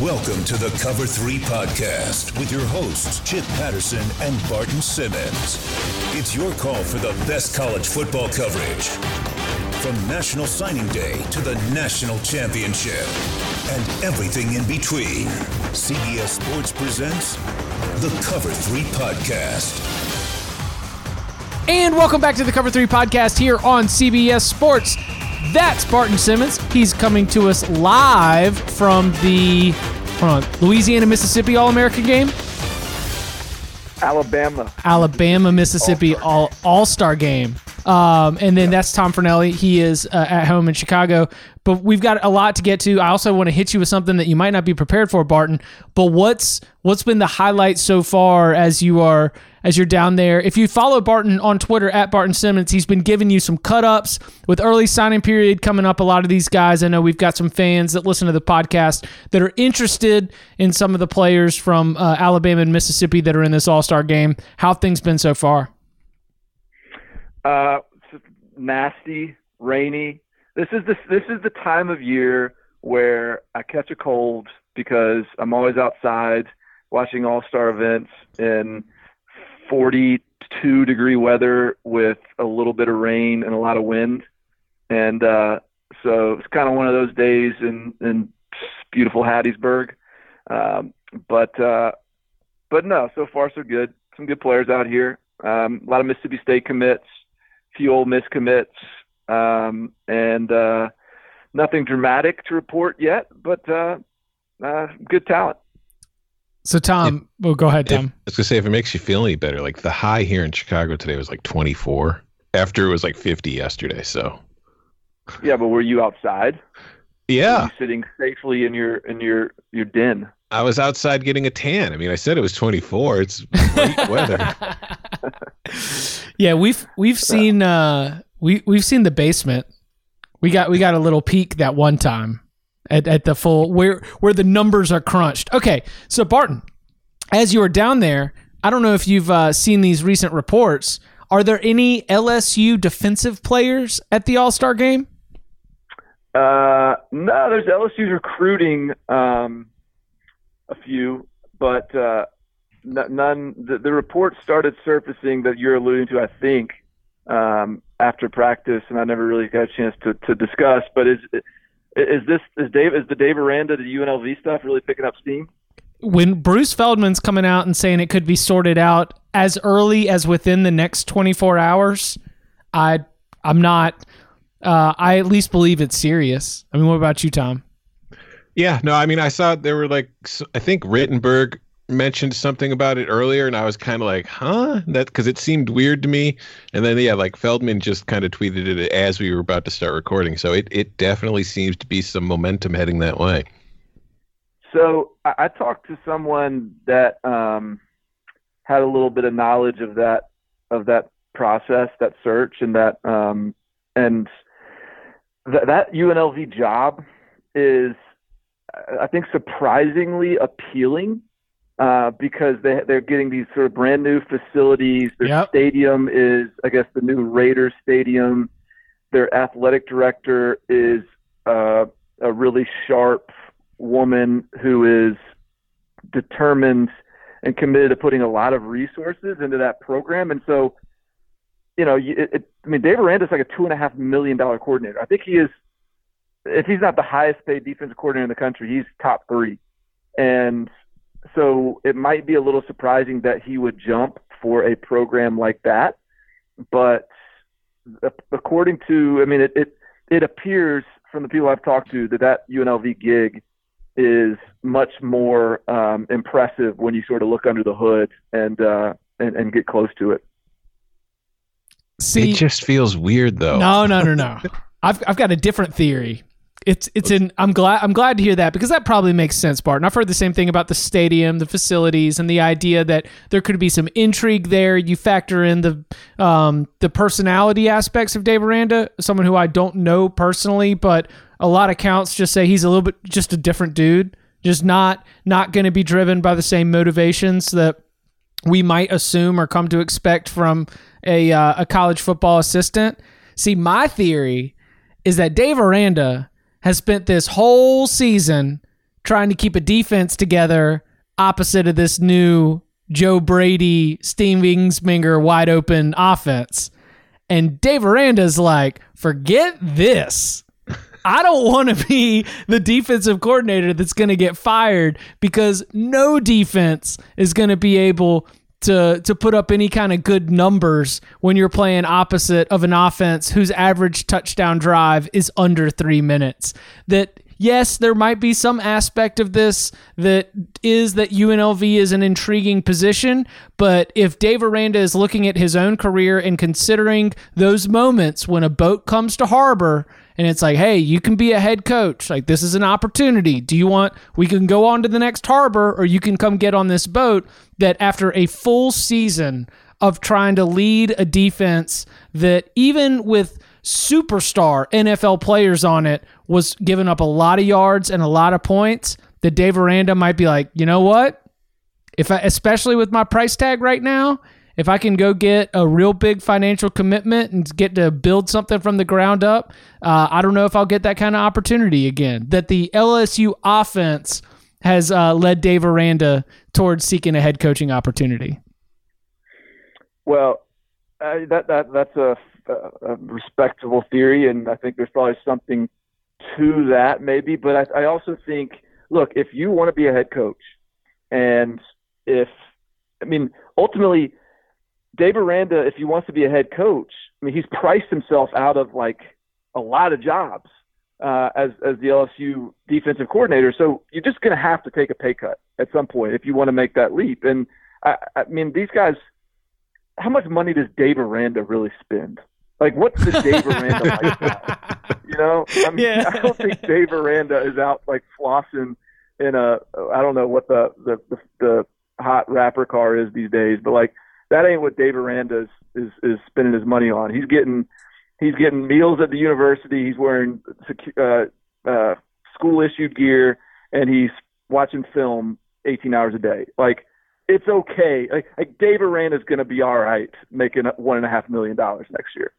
Welcome to the Cover 3 podcast with your hosts, Chip Patterson and Barton Simmons. It's your call for the best college football coverage. From National Signing Day to the National Championship and everything in between, CBS Sports presents the Cover 3 podcast. And welcome back to the Cover 3 podcast here on CBS Sports. That's Barton Simmons. He's coming to us live from the hold on, Louisiana Mississippi All American game. Alabama. Alabama Mississippi All All Star game. Um, and then that's Tom Fornelli. He is uh, at home in Chicago. But we've got a lot to get to. I also want to hit you with something that you might not be prepared for, Barton. But what's what's been the highlight so far as you are as you're down there? If you follow Barton on Twitter at Barton Simmons, he's been giving you some cut ups with early signing period coming up. A lot of these guys, I know we've got some fans that listen to the podcast that are interested in some of the players from uh, Alabama and Mississippi that are in this All Star game. How things been so far? Uh, nasty, rainy. This is the this is the time of year where I catch a cold because I'm always outside watching All Star events in 42 degree weather with a little bit of rain and a lot of wind, and uh, so it's kind of one of those days in in beautiful Hattiesburg. Um, but uh, but no, so far so good. Some good players out here. Um, a lot of Mississippi State commits, few Ole Miss commits, um, and uh, nothing dramatic to report yet, but uh, uh, good talent. So Tom, well, go ahead, If, Tom. I was gonna say, if it makes you feel any better, like the high here in Chicago today was like 24. After it was like 50 yesterday. So Yeah, but were you outside? Yeah, you sitting safely in your in your your den? I was outside getting a tan. I mean, I said it was 24. It's great weather. yeah, we've we've seen uh we we've seen the basement. We got we got a little peek that one time at, at the full where where the numbers are crunched. Okay, so Barton, as you were down there, I don't know if you've uh, seen these recent reports. Are there any LSU defensive players at the All Star game? Uh, no, there's LSU's recruiting um, a few, but uh, none. The, the reports started surfacing that you're alluding to, I think, um, after practice, and I never really got a chance to, to discuss. But is is this is Dave is the Dave Aranda the UNLV stuff really picking up steam? When Bruce Feldman's coming out and saying it could be sorted out as early as within the next 24 hours, I I'm not. Uh, I at least believe it's serious. I mean, what about you, Tom? yeah, no, I mean, I saw there were like, I think Rittenberg mentioned something about it earlier, and I was kind of like, huh? That because it seemed weird to me. And then yeah, like Feldman just kind of tweeted it as we were about to start recording. So it it definitely seems to be some momentum heading that way. So I, I talked to someone that um, had a little bit of knowledge of that of that process, that search, and that um, and th- that UNLV job is, I think, surprisingly appealing uh, because they they're getting these sort of brand new facilities. Their Yep. stadium is, I guess, the new Raiders stadium. Their athletic director is uh, a really sharp woman who is determined and committed to putting a lot of resources into that program. And so, you know, it, it, I mean, Dave Aranda's like a two and a half million dollar coordinator. I think he is, if he's not the highest paid defensive coordinator in the country, he's top three. And so it might be a little surprising that he would jump for a program like that. But according to, I mean, it, it, it appears from the people I've talked to that that UNLV gig is much more um, impressive when you sort of look under the hood and uh, and, and get close to it. See, it just feels weird though. No, no, no, no. I've I've got a different theory. It's it's in. I'm glad I'm glad to hear that because that probably makes sense, Barton. I've heard the same thing about the stadium, the facilities, and the idea that there could be some intrigue there. You factor in the um, the personality aspects of Dave Aranda, someone who I don't know personally, but a lot of counts just say he's a little bit just a different dude, just not not going to be driven by the same motivations that we might assume or come to expect from a uh, a college football assistant. See, my theory is that Dave Aranda has spent this whole season trying to keep a defense together opposite of this new Joe Brady, Steve Ensminger wide open offense. And Dave Aranda's like, forget this. I don't want to be the defensive coordinator that's going to get fired because no defense is going to be able to to put up any kind of good numbers when you're playing opposite of an offense whose average touchdown drive is under 3 minutes. That yes, there might be some aspect of this that is that UNLV is an intriguing position, but if Dave Aranda is looking at his own career and considering those moments when a boat comes to harbor and it's like, hey, you can be a head coach. Like, this is an opportunity. Do you want, we can go on to the next harbor or you can come get on this boat? That after a full season of trying to lead a defense that even with superstar NFL players on it was giving up a lot of yards and a lot of points, that Dave Aranda might be like, you know what? If I, especially with my price tag right now, if I can go get a real big financial commitment and get to build something from the ground up, uh, I don't know if I'll get that kind of opportunity again. That the LSU offense has uh, led Dave Aranda towards seeking a head coaching opportunity. Well, uh, that that that's a, a, respectable theory, and I think there's probably something to that, maybe. But I, I also think, look, if you want to be a head coach, and if I mean, ultimately, Dave Aranda, if he wants to be a head coach, I mean, he's priced himself out of like a lot of jobs uh, as as the LSU defensive coordinator. So you're just going to have to take a pay cut at some point if you want to make that leap. And I, I mean, these guys, how much money does Dave Aranda really spend? Like, what's the Dave Aranda lifestyle? You know, I mean, yeah. I don't think Dave Aranda is out like flossing in a I don't know what the the the, the hot rapper car is these days, but like that ain't what Dave Aranda is, is is spending his money on. He's getting he's getting meals at the university. He's wearing uh, uh, school issued gear, and he's watching film 18 hours a day. Like it's okay. Like, like Dave Aranda is going to be all right, making one and a half million dollars next year.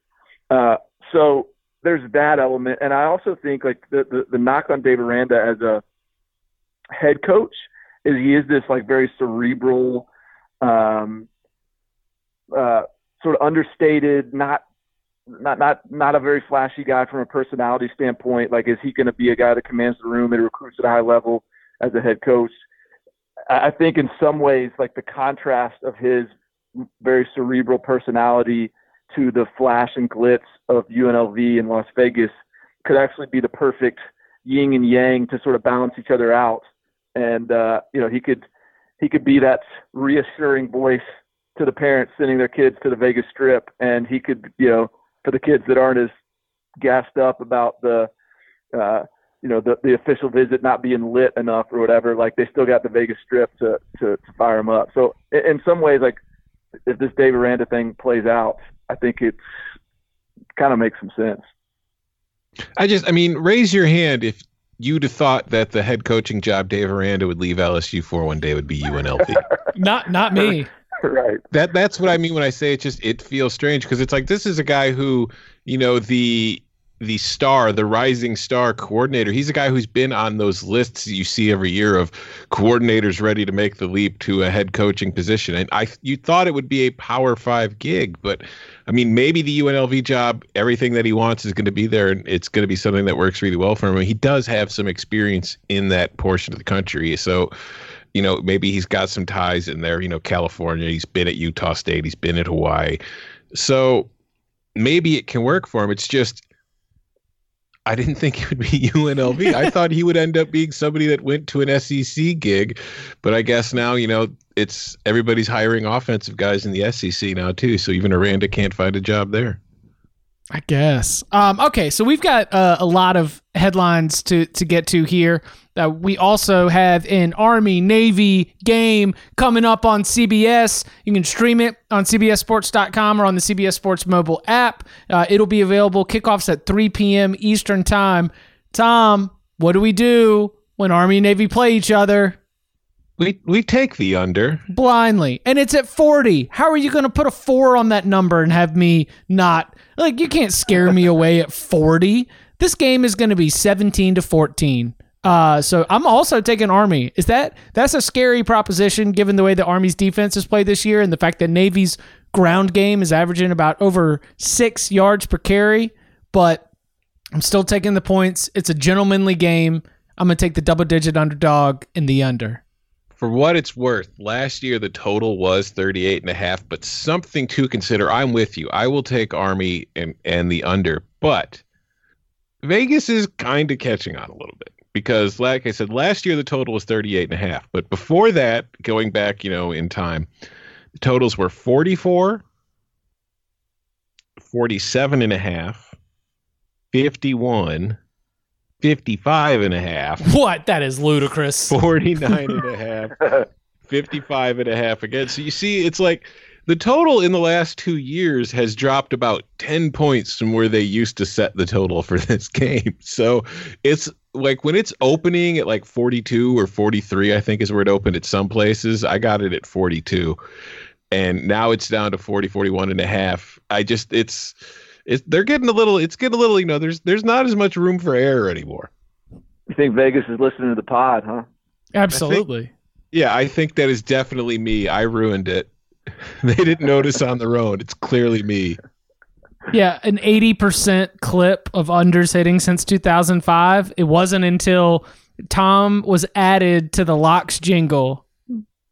Uh, so there's that element, and I also think like the, the the knock on Dave Aranda as a head coach is he is this like very cerebral, um, uh, sort of understated, not not not not a very flashy guy from a personality standpoint. Like, is he going to be a guy that commands the room and recruits at a high level as a head coach? I think in some ways, like the contrast of his very cerebral personality to the flash and glitz of UNLV in Las Vegas could actually be the perfect yin and yang to sort of balance each other out. And uh, you know, he could he could be that reassuring voice to the parents sending their kids to the Vegas Strip, and he could, you know, for the kids that aren't as gassed up about the, uh, you know, the the official visit not being lit enough or whatever, like they still got the Vegas Strip to to, to fire them up. So in, in some ways, like if this Dave Aranda thing plays out, I think it's kind of makes some sense. I just, I mean, raise your hand if you'd have thought that the head coaching job Dave Aranda would leave LSU for one day would be UNLV. not, not me. right. That that's what I mean when I say it. Just it feels strange because it's like this is a guy who, you know, the the star, the rising star coordinator. He's a guy who's been on those lists you see every year of coordinators ready to make the leap to a head coaching position. And I you thought it would be a Power 5 gig, but I mean maybe the UNLV job, everything that he wants is going to be there and it's going to be something that works really well for him. he does have some experience in that portion of the country. So you know, maybe he's got some ties in there, you know, California, he's been at Utah State, he's been at Hawaii. So maybe it can work for him. It's just I didn't think it would be UNLV. I thought he would end up being somebody that went to an SEC gig, but I guess now you know it's everybody's hiring offensive guys in the SEC now too. So even Aranda can't find a job there. I guess. Um, okay, so we've got uh, a lot of headlines to to get to here. Uh, we also have an Army Navy game coming up on CBS. You can stream it on CBSSports.com or on the CBS Sports mobile app. Uh, it'll be available. Kickoffs at 3 p.m. Eastern Time. Tom, what do we do when Army and Navy play each other? We we take the under blindly, and it's at 40. How are you going to put a four on that number and have me not like you can't scare me away at 40? This game is going to be 17 to 14. Uh, so I'm also taking Army. Is that that's a scary proposition given the way the Army's defense has played this year and the fact that Navy's ground game is averaging about over six yards per carry. But I'm still taking the points. It's a gentlemanly game. I'm gonna take the double digit underdog in the under. For what it's worth, last year the total was 38 and a half, but something to consider. I'm with you. I will take Army and and the under, but Vegas is kind of catching on a little bit because like I said, last year the total was 38 and a half. But before that, going back, you know, in time, the totals were 44, 47 and a half, 51, 55 and a half. What? That is ludicrous. 49 and a half, 55 and a half again. So you see, it's like the total in the last two years has dropped about 10 points from where they used to set the total for this game. So it's like when it's opening at like 42 or 43, I think is where it opened at some places. I got it at 42. And now it's down to 40, 41 and a half. I just, it's, it's, they're getting a little, it's getting a little, you know, there's, there's not as much room for error anymore. You think Vegas is listening to the pod, huh? Absolutely. I think, yeah, I think that is definitely me. I ruined it. they didn't notice on their own. It's clearly me. Yeah, an 80% clip of unders hitting since 2005. It wasn't until Tom was added to the locks jingle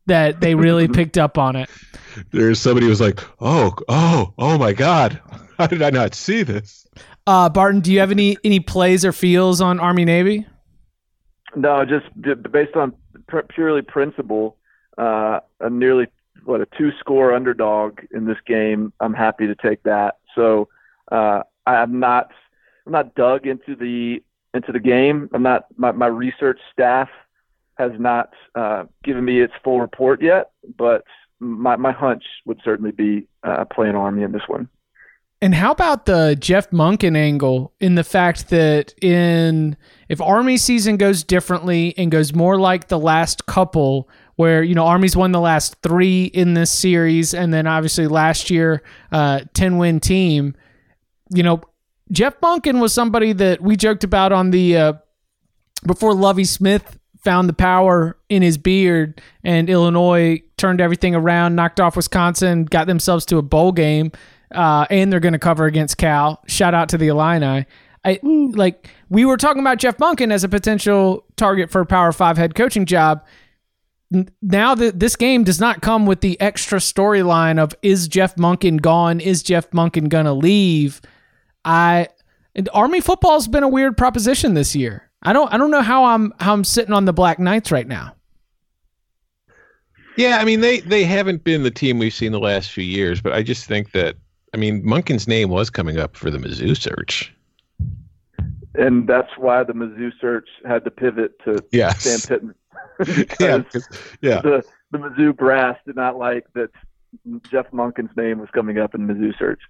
that they really picked up on it. There's somebody who was like, "Oh, oh, oh my god. How did I not see this?" Uh, Barton, do you have any any plays or feels on Army Navy? No, just based on purely principle, uh, a nearly what a two score underdog in this game. I'm happy to take that. So uh, I'm not I'm not dug into the into the game. I'm not my, my research staff has not uh, given me its full report yet, but my my hunch would certainly be uh, playing Army in this one. And how about the Jeff Monken angle in the fact that in if Army season goes differently and goes more like the last couple where you know Army's won the last three in this series, and then obviously last year, uh, ten win team. You know, Jeff Monken was somebody that we joked about on the uh, before Lovie Smith found the power in his beard, and Illinois turned everything around, knocked off Wisconsin, got themselves to a bowl game, uh, and they're going to cover against Cal. Shout out to the Illini. I like we were talking about Jeff Monken as a potential target for a Power Five head coaching job now that this game does not come with the extra storyline of is Jeff Monken gone? Is Jeff Monken gonna leave? I Army football's been a weird proposition this year. I don't I don't know how I'm how I'm sitting on the Black Knights right now. Yeah, I mean they they haven't been the team we've seen the last few years, but I just think that I mean Monken's name was coming up for the Mizzou search. And that's why the Mizzou search had to pivot to yes. Sam Pittman. yeah, yeah. The the Mizzou brass did not like that Jeff Monken's name was coming up in Mizzou search.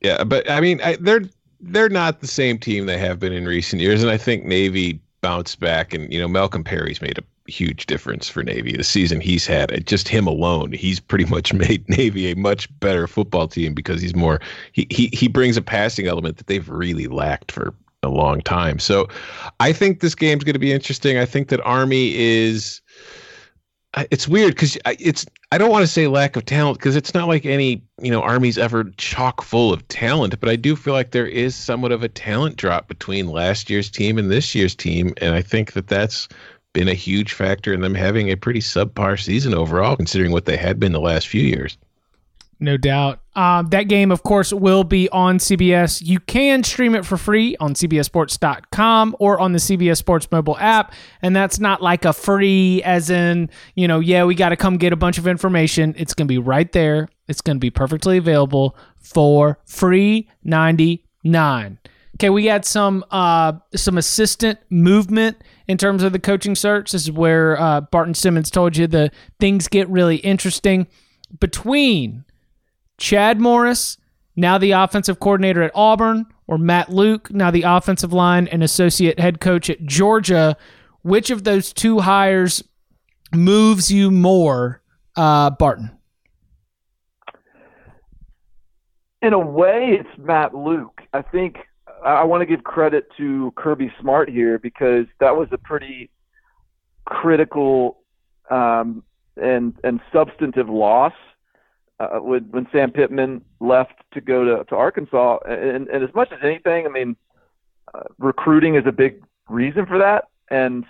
Yeah, but I mean, I, they're they're not the same team they have been in recent years, and I think Navy bounced back, and you know Malcolm Perry's made a huge difference for Navy. The season he's had, uh, just him alone, he's pretty much made Navy a much better football team because he's more he he he brings a passing element that they've really lacked for a long time. So I think this game's going to be interesting. I think that Army is uh, it's weird because it's I don't want to say lack of talent because it's not like any you know Army's ever chock full of talent, but I do feel like there is somewhat of a talent drop between last year's team and this year's team, and I think that that's been a huge factor in them having a pretty subpar season overall, considering what they had been the last few years. No doubt. Um, that game, of course, will be on CBS. You can stream it for free on CBSSports.com or on the CBS Sports mobile app. And that's not like a free, as in, you know, yeah, we got to come get a bunch of information. It's going to be right there. It's going to be perfectly available for free 99. Okay, we had some uh, some assistant movement in terms of the coaching search. This is where uh, Barton Simmons told you the things get really interesting between Chad Morris, now the offensive coordinator at Auburn, or Matt Luke, now the offensive line and associate head coach at Georgia. Which of those two hires moves you more, uh, Barton? In a way, it's Matt Luke. I think I want to give credit to Kirby Smart here because that was a pretty critical um, and and substantive loss uh, when when Sam Pittman left to go to, to Arkansas. And, and as much as anything, I mean, uh, recruiting is a big reason for that. And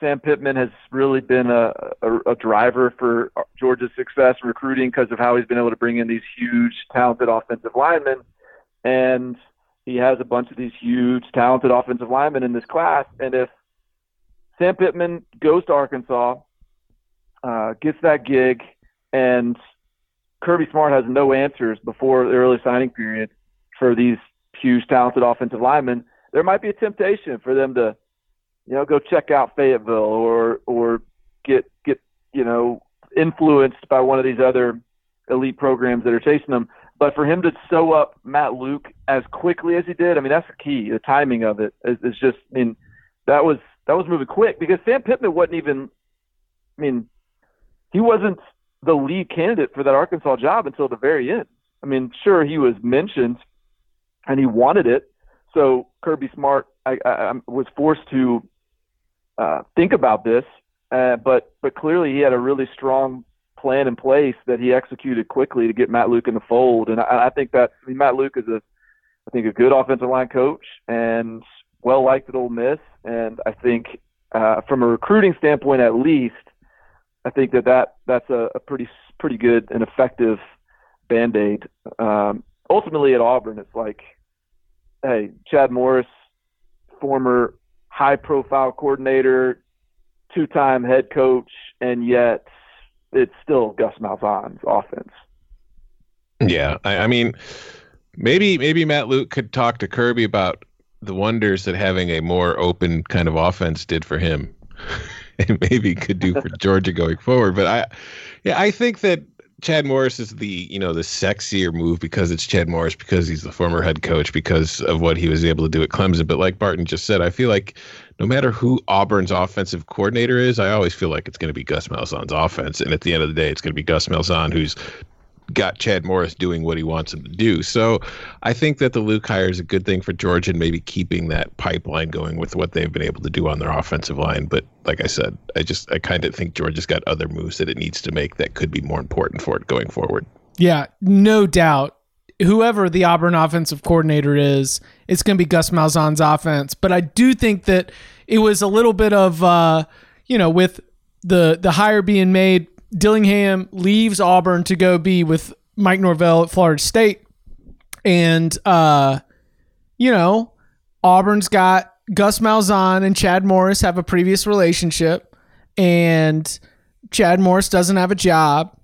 Sam Pittman has really been a, a, a driver for Georgia's success in recruiting because of how he's been able to bring in these huge, talented offensive linemen. And he has a bunch of these huge, talented offensive linemen in this class. And if Sam Pittman goes to Arkansas, uh, gets that gig, and Kirby Smart has no answers before the early signing period for these huge, talented offensive linemen, there might be a temptation for them to, you know, go check out Fayetteville or or get get you know influenced by one of these other elite programs that are chasing them. But for him to sew up Matt Luke as quickly as he did, I mean, that's the key. The timing of it is, is just, I mean, that was that was moving quick because Sam Pittman wasn't even, I mean, he wasn't the lead candidate for that Arkansas job until the very end. I mean, sure, he was mentioned and he wanted it. So Kirby Smart I, I, was forced to uh, think about this, uh, but but clearly he had a really strong plan in place that he executed quickly to get Matt Luke in the fold. And I, I think that I mean, Matt Luke is a I think a good offensive line coach and well liked at Ole Miss. And I think uh, from a recruiting standpoint, at least, I think that, that that's a, a pretty pretty good and effective band aid. Um, ultimately, at Auburn, it's like, hey, Chad Morris, former high profile coordinator, two time head coach, and yet it's still Gus Malzahn's offense. Yeah, I, I mean, maybe maybe Matt Luke could talk to Kirby about the wonders that having a more open kind of offense did for him. and maybe could do for Georgia going forward. But I, yeah, I think that Chad Morris is the you know the sexier move because it's Chad Morris because he's the former head coach because of what he was able to do at Clemson. But like Barton just said, I feel like no matter who Auburn's offensive coordinator is, I always feel like it's going to be Gus Malzahn's offense, and at the end of the day, it's going to be Gus Malzahn who's got Chad Morris doing what he wants him to do. So I think that the Luke hire is a good thing for Georgia and maybe keeping that pipeline going with what they've been able to do on their offensive line. But like I said, I just I kind of think Georgia's got other moves that it needs to make that could be more important for it going forward. Yeah, no doubt. Whoever the Auburn offensive coordinator is, it's going to be Gus Malzahn's offense. But I do think that it was a little bit of, uh, you know, with the the hire being made Dillingham leaves Auburn to go be with Mike Norvell at Florida State. And, uh, you know, Auburn's got Gus Malzahn and Chad Morris have a previous relationship. And Chad Morris doesn't have a job.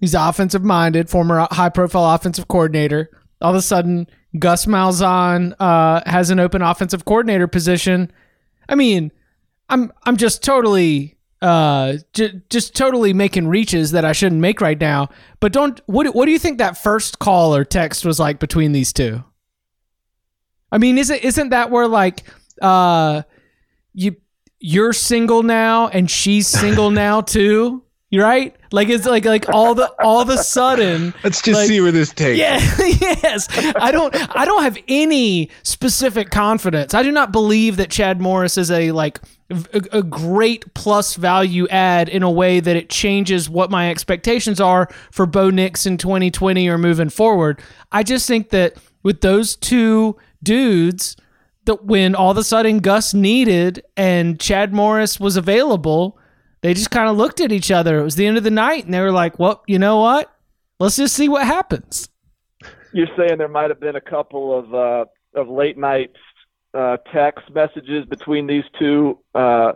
He's offensive minded, former high profile offensive coordinator. All of a sudden, Gus Malzahn uh, has an open offensive coordinator position. I mean, I'm I'm just totally uh, j- just totally making reaches that I shouldn't make right now. But don't what what do you think that first call or text was like between these two? I mean, is it isn't that where like uh you you're single now and she's single now too? Right? Like it's like like all the all of a sudden. Let's just like, see where this takes. Yeah, yes. I don't I don't have any specific confidence. I do not believe that Chad Morris is a like a, a great plus value add in a way that it changes what my expectations are for Bo Nix in 2020 or moving forward. I just think that with those two dudes, that when all of a sudden Gus needed and Chad Morris was available, they just kind of looked at each other. It was the end of the night, and they were like, "Well, you know what? let's just see what happens. You're saying there might have been a couple of uh, of late night uh, text messages between these two uh,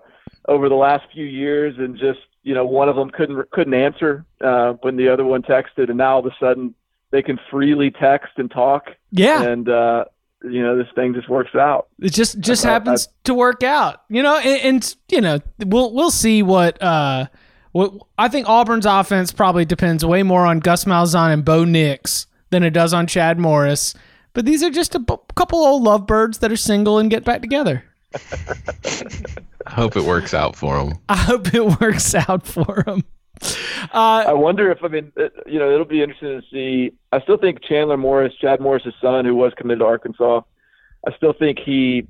over the last few years, and just you know one of them couldn't couldn't answer uh, when the other one texted, and now all of a sudden they can freely text and talk. Yeah, and uh, you know this thing just works out. It just just I, happens I, to work out. You know, and, and, you know we'll we'll see what. Uh, what I think Auburn's offense probably depends way more on Gus Malzahn and Bo Nix than it does on Chad Morris. But these are just a b- couple old lovebirds that are single and get back together. I hope it works out for them. I hope it works out for them. Uh, I wonder if I mean you know it'll be interesting to see. I still think Chandler Morris, Chad Morris's son, who was committed to Arkansas, I still think he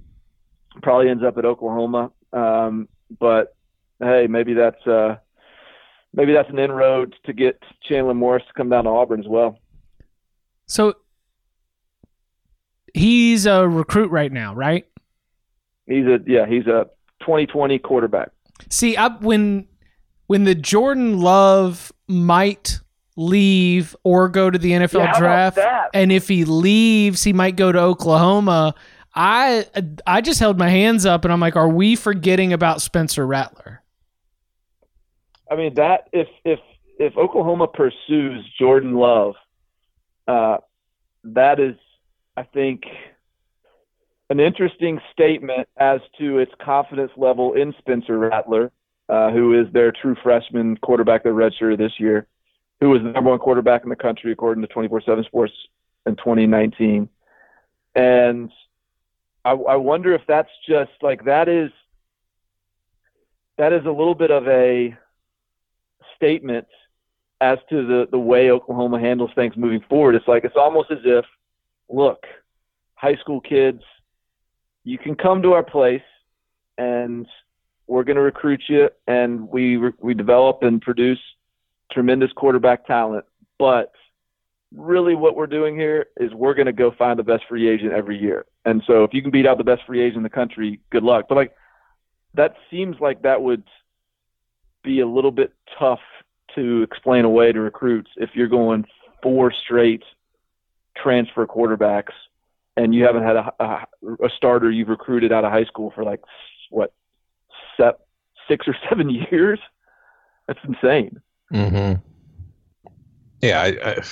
probably ends up at Oklahoma. Um, but hey, maybe that's uh, maybe that's an inroad to get Chandler Morris to come down to Auburn as well. So he's a recruit right now, right? He's a yeah, he's a 2020 quarterback. See, I, when when the Jordan Love might leave or go to the NFL yeah, draft, and if he leaves, he might go to Oklahoma. I I just held my hands up and I'm like, are we forgetting about Spencer Rattler? I mean that if if if Oklahoma pursues Jordan Love, uh, that is, I think, an interesting statement as to its confidence level in Spencer Rattler uh, who is their true freshman quarterback, their redshirt this year, who was the number one quarterback in the country according to 24/7 Sports in 2019. And I, I wonder if that's just like that is that is a little bit of a statement as to the the way Oklahoma handles things moving forward. It's like it's almost as if, look, high school kids, you can come to our place and we're going to recruit you, and we we develop and produce tremendous quarterback talent. But really, what we're doing here is we're going to go find the best free agent every year. And so, if you can beat out the best free agent in the country, good luck. But like that seems like that would be a little bit tough to explain away to recruits if you're going four straight transfer quarterbacks and you haven't had a, a, a starter you've recruited out of high school for like what six or seven years. That's insane. Mm-hmm. Yeah, I, I,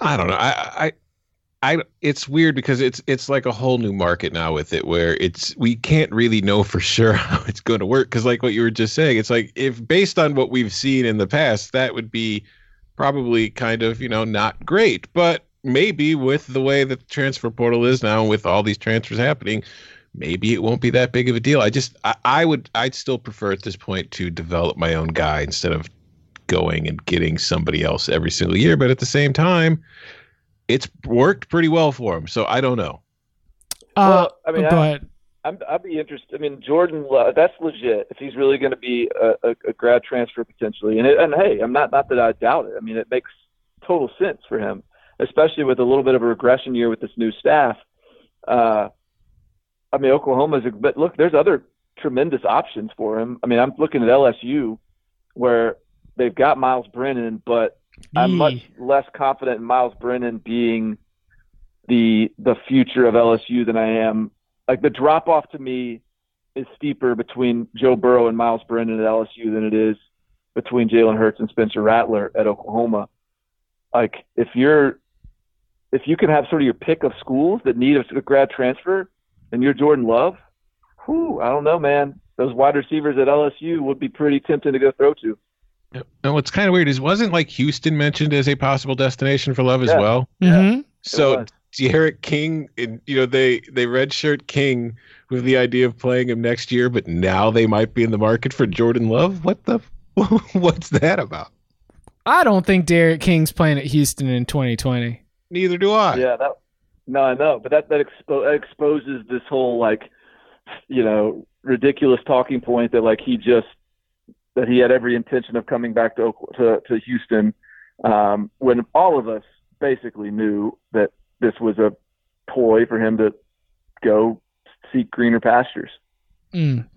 I don't know. I, I, I, it's weird because it's it's like a whole new market now with it, where it's we can't really know for sure how it's going to work. Because like what you were just saying, it's like if based on what we've seen in the past, that would be probably kind of you know not great, but maybe with the way that the transfer portal is now, with all these transfers happening, maybe it won't be that big of a deal. I just I, I would I'd still prefer at this point to develop my own guy instead of going and getting somebody else every single year. But at the same time, it's worked pretty well for him. So I don't know. Uh, well, I mean, go I, ahead. I'm, I'd be interested. I mean, Jordan, that's legit. If he's really going to be a, a, a, grad transfer potentially, and it, and hey, I'm not not that I doubt it. I mean, it makes total sense for him, especially with a little bit of a regression year with this new staff. Uh, I mean, Oklahoma's, a, but look, there's other tremendous options for him. I mean, I'm looking at LSU where they've got Miles Brennan, but I'm much less confident in Miles Brennan being the the future of LSU than I am. Like the drop off to me is steeper between Joe Burrow and Miles Brennan at LSU than it is between Jalen Hurts and Spencer Rattler at Oklahoma. Like if you're if you can have sort of your pick of schools that need a grad transfer, and you're Jordan Love, whew, I don't know, man. Those wide receivers at LSU would be pretty tempting to go throw to. And what's kind of weird is wasn't like Houston mentioned as a possible destination for Love as yeah. well? Mm-hmm. So D'Eriq King, you know, they they redshirt King with the idea of playing him next year, but now they might be in the market for Jordan Love. What the? What's that about? I don't think D'Eriq King's playing at Houston in 2020. Neither do I. Yeah, that no, I know, but that that, expo- that exposes this whole like, you know, ridiculous talking point that like he just that he had every intention of coming back to to, to Houston, um, when all of us basically knew that this was a ploy for him to go seek greener pastures. Mm.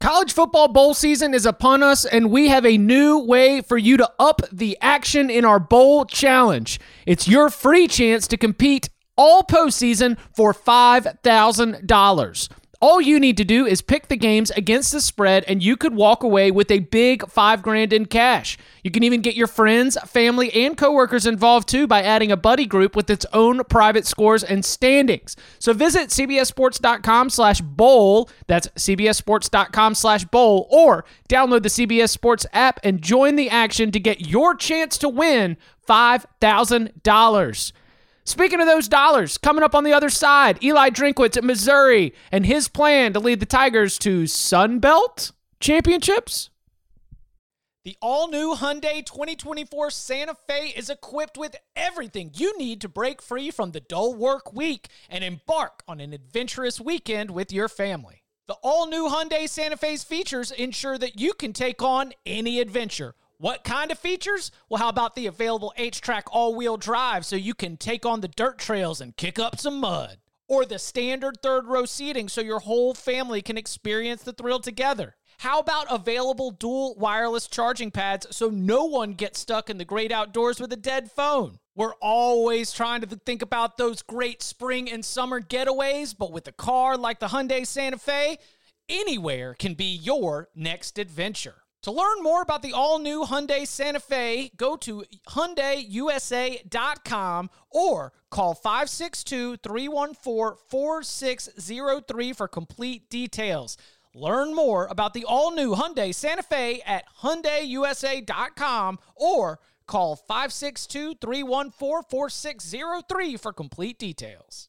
College football bowl season is upon us, and we have a new way for you to up the action in our bowl challenge. It's your free chance to compete all postseason for $5,000. All you need to do is pick the games against the spread, and you could walk away with a big five grand in cash. You can even get your friends, family, and coworkers involved too by adding a buddy group with its own private scores and standings. So visit cbssports.com slash bowl. That's cbssports.com slash bowl, or download the CBS Sports app and join the action to get your chance to win $5,000. Speaking of those dollars, coming up on the other side, Eli Drinkwitz at Missouri and his plan to lead the Tigers to Sun Belt championships. The all new Hyundai 2024 Santa Fe is equipped with everything you need to break free from the dull work week and embark on an adventurous weekend with your family. The all new Hyundai Santa Fe's features ensure that you can take on any adventure what kind of features? Well, how about the available HTRAC all wheel drive so you can take on the dirt trails and kick up some mud? Or the standard third row seating so your whole family can experience the thrill together? How about available dual wireless charging pads so no one gets stuck in the great outdoors with a dead phone? We're always trying to think about those great spring and summer getaways, but with a car like the Hyundai Santa Fe, anywhere can be your next adventure. To learn more about the all-new Hyundai Santa Fe, go to hyundaiusa.com or call 562-314-4603 for complete details. Learn more about the all-new Hyundai Santa Fe at hyundaiusa.com or call 562-314-4603 for complete details.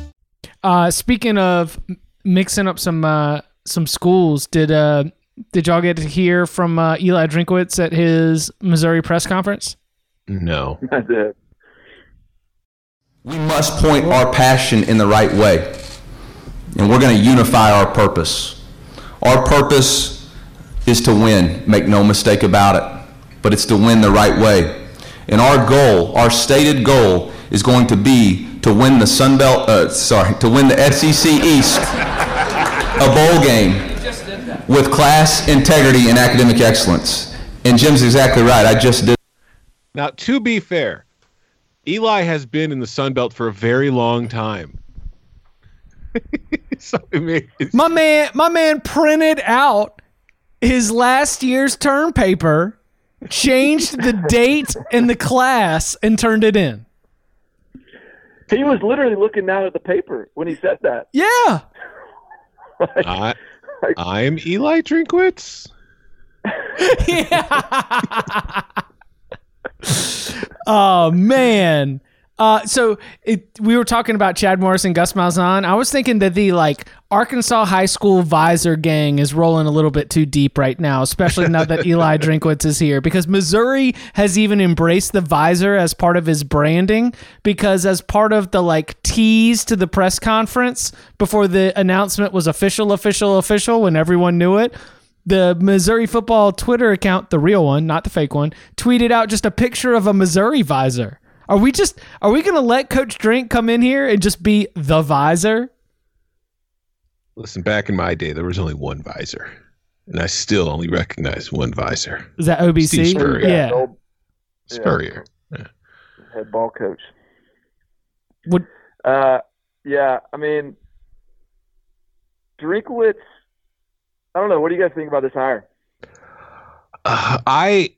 Uh, speaking of mixing up some uh, some schools, did uh, did y'all get to hear from uh, Eli Drinkwitz at his Missouri press conference? No. I did. We must point our passion in the right way. And we're going to unify our purpose. Our purpose is to win, make no mistake about it. But it's to win the right way. And our goal, our stated goal, is going to be to win the Sun Belt, uh, sorry, to win the SEC East, a bowl game with class, integrity, and academic excellence. And Jim's exactly right. I just did. Now, to be fair, Eli has been in the Sun Belt for a very long time. so, I mean, My man, my man printed out his last year's term paper, changed the date and the class, and turned it in. He was literally looking down at the paper when he said that. Yeah. I, I'm Eli Drinkwitz. yeah. oh man. Uh, so it, we were talking about Chad Morris and Gus Malzahn. I was thinking that the like Arkansas high school visor gang is rolling a little bit too deep right now, especially now that Eli Drinkwitz is here, because Missouri has even embraced the visor as part of his branding. Because as part of the like tease to the press conference before the announcement was official, official, official, when everyone knew it, the Missouri football Twitter account, the real one, not the fake one, tweeted out just a picture of a Missouri visor. Are we just are we gonna let Coach Drink come in here and just be the visor? Listen, back in my day, there was only one visor, and I still only recognize one visor. Is that OBC? Steve Spurrier. Yeah. the old Spurrier. head ball coach. Would Uh, yeah, I mean, Drinkwitz. I don't know. What do you guys think about this hire? Uh, I,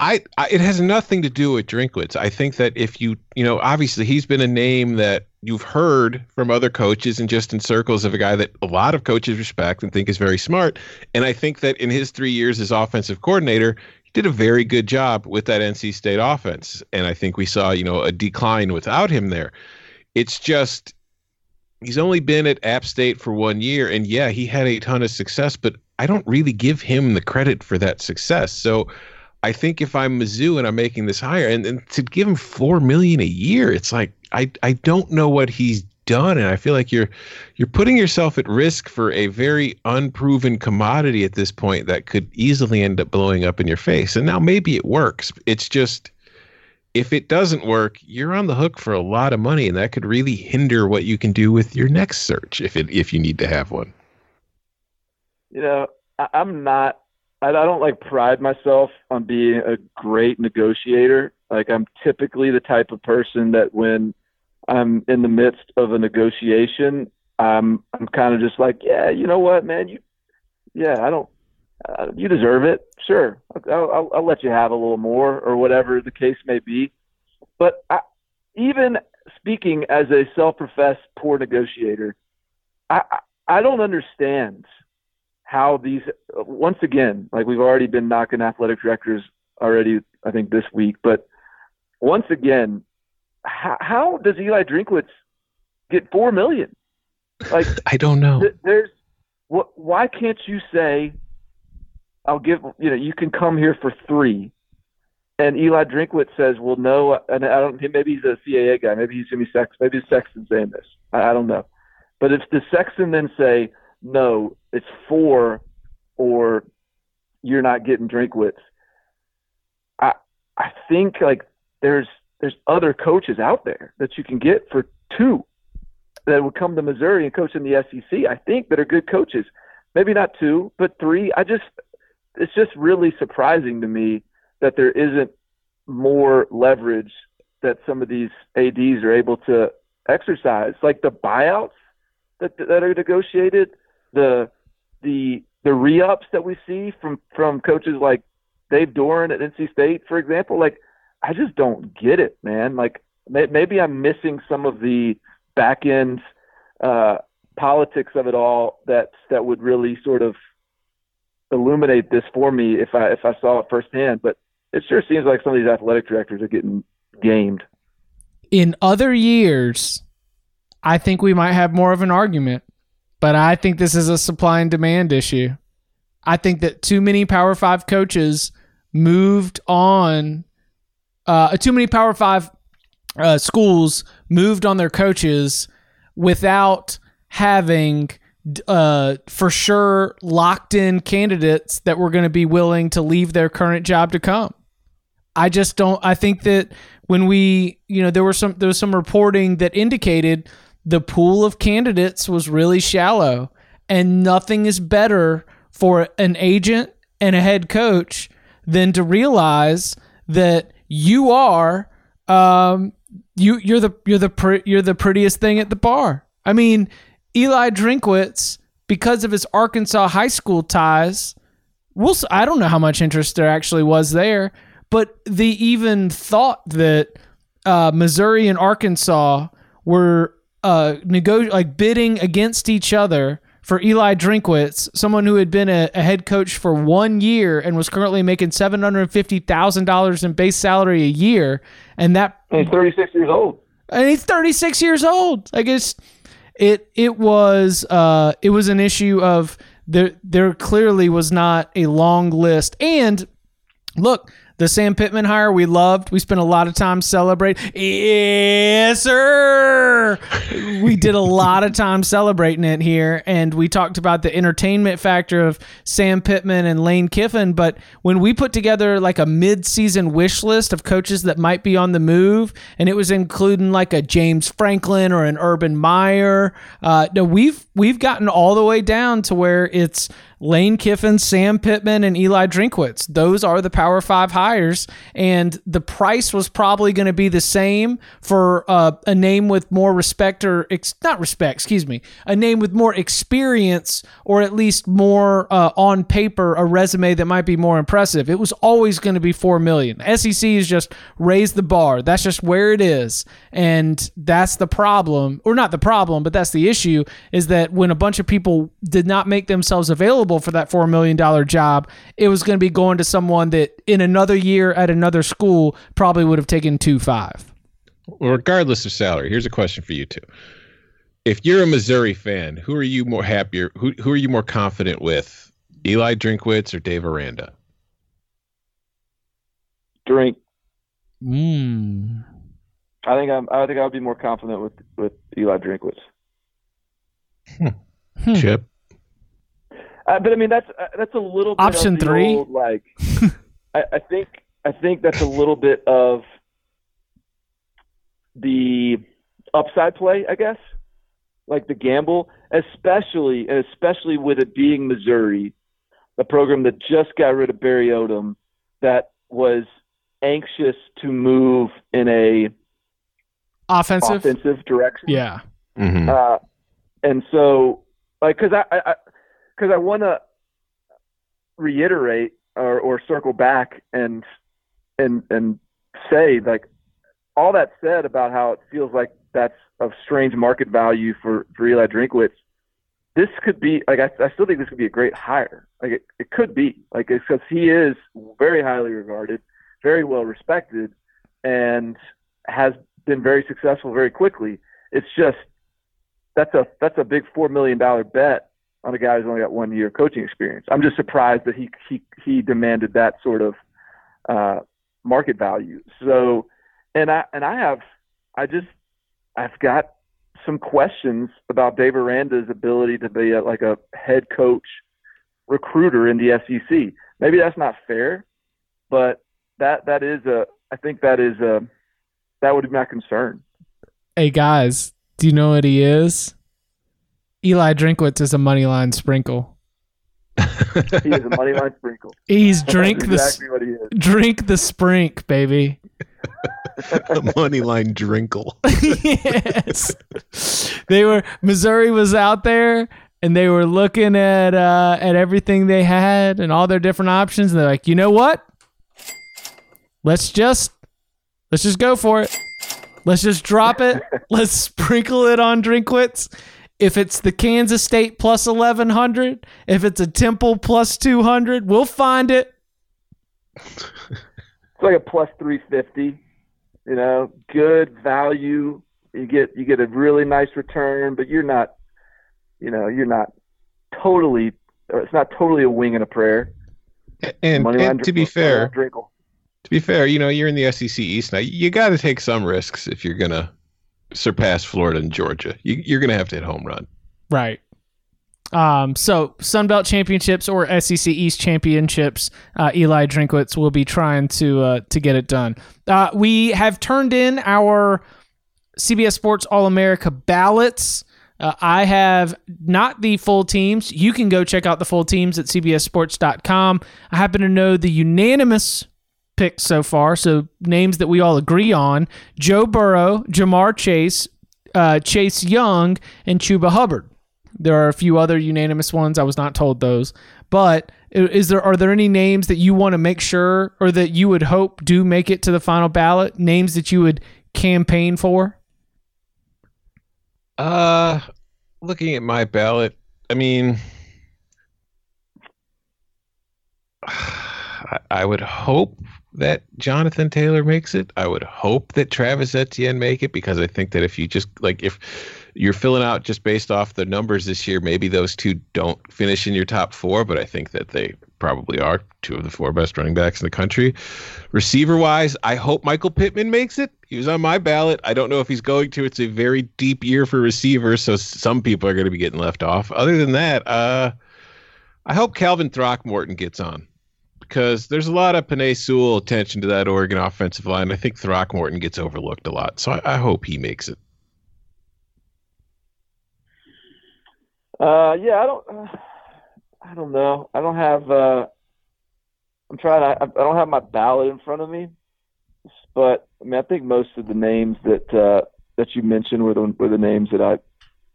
I, I, it has nothing to do with Drinkwitz. I think that if you, you know, obviously he's been a name that you've heard from other coaches and just in circles of a guy that a lot of coaches respect and think is very smart. And I think that in his three years as offensive coordinator, he did a very good job with that NC State offense. And I think we saw, you know, a decline without him there. It's just he's only been at App State for one year, and yeah, he had a ton of success, but I don't really give him the credit for that success. So I think if I'm Mizzou and I'm making this hire, and, and to give him four million a year, it's like I I don't know what he's done, and I feel like you're you're putting yourself at risk for a very unproven commodity at this point that could easily end up blowing up in your face. And now maybe it works. It's just if it doesn't work, you're on the hook for a lot of money, and that could really hinder what you can do with your next search if it if you need to have one. You know, I, I'm not. I, I don't like pride myself on being a great negotiator. Like I'm typically the type of person that when I'm in the midst of a negotiation, I'm I'm kind of just like, yeah, you know what, man, you, yeah, I don't, uh, you deserve it. Sure, I'll, I'll, I'll let you have a little more or whatever the case may be. But I, even speaking as a self-professed poor negotiator, I I don't understand how these once again like we've already been knocking athletic directors already I think this week, but once again, how, how does Eli Drinkwitz get four million? Like I don't know. th- there's what? Why can't you say, "I'll give"? You know, you can come here for three, and Eli Drinkwitz says, "Well, no," and I don't. Maybe he's a CAA guy. Maybe he's Jimmy Sex. Maybe it's Sexton saying this. I, I don't know. But if the Sexton then say, "No, it's four, or you're not getting Drinkwitz," I I think like there's there's other coaches out there that you can get for two that would come to Missouri and coach in the SEC. I think that are good coaches. Maybe not two, but three. I just it's just really surprising to me that there isn't more leverage that some of these ads are able to exercise, like the buyouts that that are negotiated, the the the re-ups that we see from from coaches like Dave Doeren at NC State, for example. Like, I just don't get it, man. Like, may, maybe I'm missing some of the back end uh, politics of it all that that would really sort of illuminate this for me if I if I saw it firsthand. But it sure seems like some of these athletic directors are getting gamed. In other years, I think we might have more of an argument, but I think this is a supply and demand issue. I think that too many Power Five coaches moved on. Uh, too many Power Five uh, schools moved on their coaches without having uh, for sure locked in candidates that were going to be willing to leave their current job to come. I just don't. I think that when we, you know, there were some there was some reporting that indicated the pool of candidates was really shallow, and nothing is better for an agent and a head coach than to realize that you are um, you you're the you're the pre, you're the prettiest thing at the bar. I mean, Eli Drinkwitz, because of his Arkansas high school ties, we'll I don't know how much interest there actually was there, but the even thought that uh, Missouri and Arkansas were uh, nego- like bidding against each other for Eli Drinkwitz, someone who had been a, a, head coach for one year and was currently making seven hundred fifty thousand dollars in base salary a year, and that and he's thirty six years old. And he's thirty six years old. I guess it it was uh, it was an issue of there there clearly was not a long list. And look, the Sam Pittman hire we loved. We spent a lot of time celebrating. Yes, sir. we did a lot of time celebrating it here, and we talked about the entertainment factor of Sam Pittman and Lane Kiffin. But when we put together like a mid-season wish list of coaches that might be on the move, and it was including like a James Franklin or an Urban Meyer, uh, no, we've we've gotten all the way down to where it's Lane Kiffin, Sam Pittman, and Eli Drinkwitz. Those are the Power Five hires, and the price was probably going to be the same for uh, a name with more respect or ex- not respect, excuse me, a name with more experience or at least more uh, on paper a resume that might be more impressive. It was always going to be four million. SEC is just raised the bar. That's just where it is, and that's the problem, or not the problem, but that's the issue. Is that when a bunch of people did not make themselves available for that $4 million job, it was going to be going to someone that in another year at another school probably would have taken 2 5. Well, regardless of salary, here's a question for you two. if you're a Missouri fan, who are you more happier? Who who are you more confident with, Eli Drinkwitz or Dave Aranda? Drink. Mm. I think I'm. I think I would be more confident with with Eli Drinkwitz. Hmm. Chip. Uh, but I mean, that's uh, that's a little bit Option of the three? old, like, I, I think I think that's a little bit of the upside play, I guess, like the gamble, especially and especially with it being Missouri, a program that just got rid of Barry Odom, that was anxious to move in a Offensive. offensive direction. Yeah. hmm Uh, and so, like, because I, I, because I, want to reiterate or, or circle back and and and say like all that said about how it feels like that's of strange market value for for Eli Drinkwitz. This could be like I, I still think this could be a great hire. Like it, it could be like because he is very highly regarded, very well respected, and has been very successful very quickly. It's just that's a that's a big four million dollar bet on a guy who's only got one year of coaching experience. I'm just surprised that he he he demanded that sort of uh, market value. So, and I and I have I just I've got some questions about Dave Aranda's ability to be a, like a head coach recruiter in the SEC. Maybe that's not fair, but that that is a I think that is a that would be my concern. Hey guys, do you know what he is? Eli Drinkwitz is a money line sprinkle. He is a money line sprinkle. He's drink That's the exactly what he is. drink the sprink, baby. A money line drinkle. yes. They were Missouri was out there and they were looking at uh, at everything they had and all their different options and they're like, "You know what? Let's just let's just go for it. Let's just drop it. let's sprinkle it on Drinkwitz. If it's the Kansas State plus 1100, if it's a Temple plus 200, we'll find it. It's like a plus three fifty. You know, good value. You get you get a really nice return, but you're not, you know, you're not totally. Or it's not totally a wing and a prayer. And, Money line and to be line fair, drinkle. to be fair, you know, you're in the SEC East now. You got to take some risks if you're gonna surpass Florida and Georgia. You, you're gonna have to hit home run. Right. Um, so Sun Belt Championships or SEC East Championships, uh, Eli Drinkwitz will be trying to uh, to get it done. Uh, we have turned in our CBS Sports All America ballots. Uh, I have not the full teams. You can go check out the full teams at cbssports.com. I happen to know the unanimous picks so far, so names that we all agree on: Joe Burrow, Ja'Marr Chase, uh, Chase Young, and Chuba Hubbard. There are a few other unanimous ones. I was not told those, but is there are there any names that you want to make sure or that you would hope do make it to the final ballot? Names that you would campaign for? Uh, looking at my ballot, I mean, I, I would hope that Jonathan Taylor makes it. I would hope that Travis Etienne make it because I think that if you just like if you're filling out just based off the numbers this year, maybe those two don't finish in your top four, but I think that they probably are two of the four best running backs in the country. Receiver wise, I hope Michael Pittman makes it. He was on my ballot. I don't know if he's going to. It's a very deep year for receivers, so some people are going to be getting left off. Other than that, uh, I hope Calvin Throckmorton gets on because there's a lot of Penei Sewell attention to that Oregon offensive line. I think Throckmorton gets overlooked a lot, so I, I hope he makes it. Uh, yeah, I don't. Uh, I don't know. I don't have. Uh, I'm trying. I, I don't have my ballot in front of me, but I mean, I think most of the names that uh, that you mentioned were the were the names that I,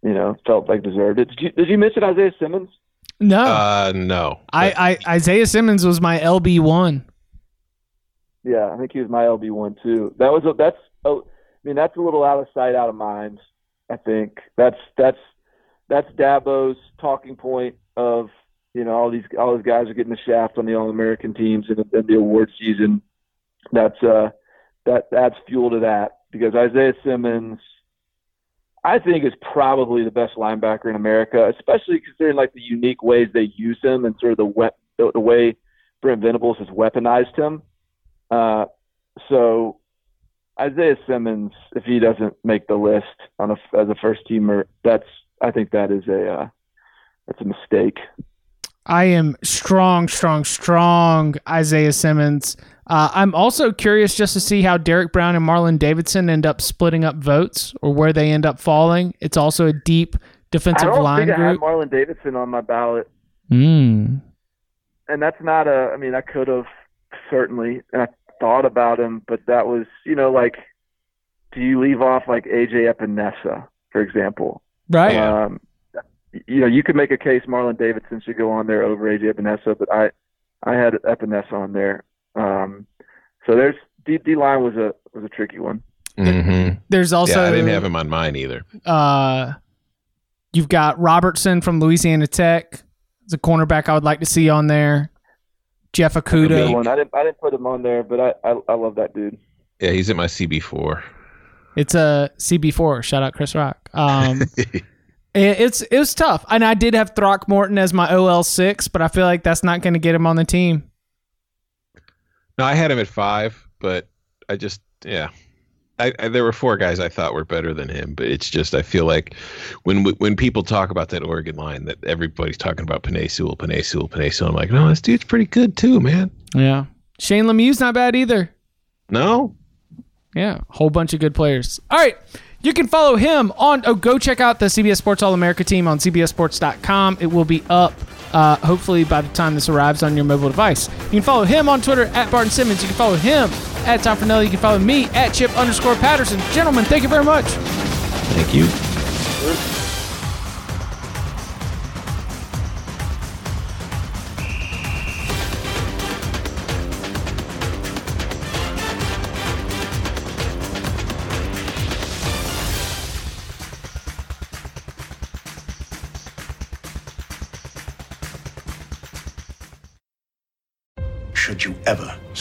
you know, felt like deserved it. Did you Did you mention Isaiah Simmons? No, Uh, no. I, I Isaiah Simmons was my LB one. Yeah, I think he was my LB one too. That was a, that's. oh, I mean, that's a little out of sight, out of mind. I think that's that's that's Dabo's talking point of you know all these all these guys are getting the shaft on the All American teams and, in the award season. That's uh that adds fuel to that because Isaiah Simmons, I think is probably the best linebacker in America, especially considering like the unique ways they use him and sort of the we- the, way Brent Venables has weaponized him. Uh, so Isaiah Simmons, if he doesn't make the list on a, as a first teamer, that's I think that is a uh, that's a mistake. I am strong, strong, strong Isaiah Simmons. Uh, I'm also curious just to see how Derrick Brown and Marlon Davidson end up splitting up votes or where they end up falling. It's also a deep defensive I defensive don't line think I had. Marlon Davidson on my ballot, Mm. and that's not a. I mean, I could have certainly I thought about him, but that was you know like, do you leave off like AJ Epenesa, for example? Right? Um, you know, you could make a case Marlon Davidson should go on there over AJ Epenesa, but I, I had Epenesa on there. Um, so there's D, D line was a was a tricky one. hmm There's also yeah, I didn't have him on mine either. Uh, you've got Robertson from Louisiana Tech. It's a cornerback I would like to see on there. Jeff That's a good Okudah. one. I didn't I didn't put him on there, but I I, I love that dude. Yeah, he's in my CB4. It's a CB4. Shout out Chris Rock. Um, it, it's it was tough, and I did have Throckmorton as my OL six, but I feel like that's not going to get him on the team. No, I had him at five, but I just yeah. I, I, there were four guys I thought were better than him, but it's just I feel like when when people talk about that Oregon line, that everybody's talking about Penei Sewell, Penei Sewell, Penei Sewell. I'm like, no, this dude's pretty good too, man. Yeah, Shane Lemieux's not bad either. No, Yeah, whole bunch of good players. All right. You can follow him on, oh, go check out the CBS Sports All America team on CBSSports.com. It will be up uh, hopefully by the time this arrives on your mobile device. You can follow him on Twitter at Barton Simmons. You can follow him at Tom Fornelli. You can follow me at Chip underscore Patterson. Gentlemen, thank you very much. thank you.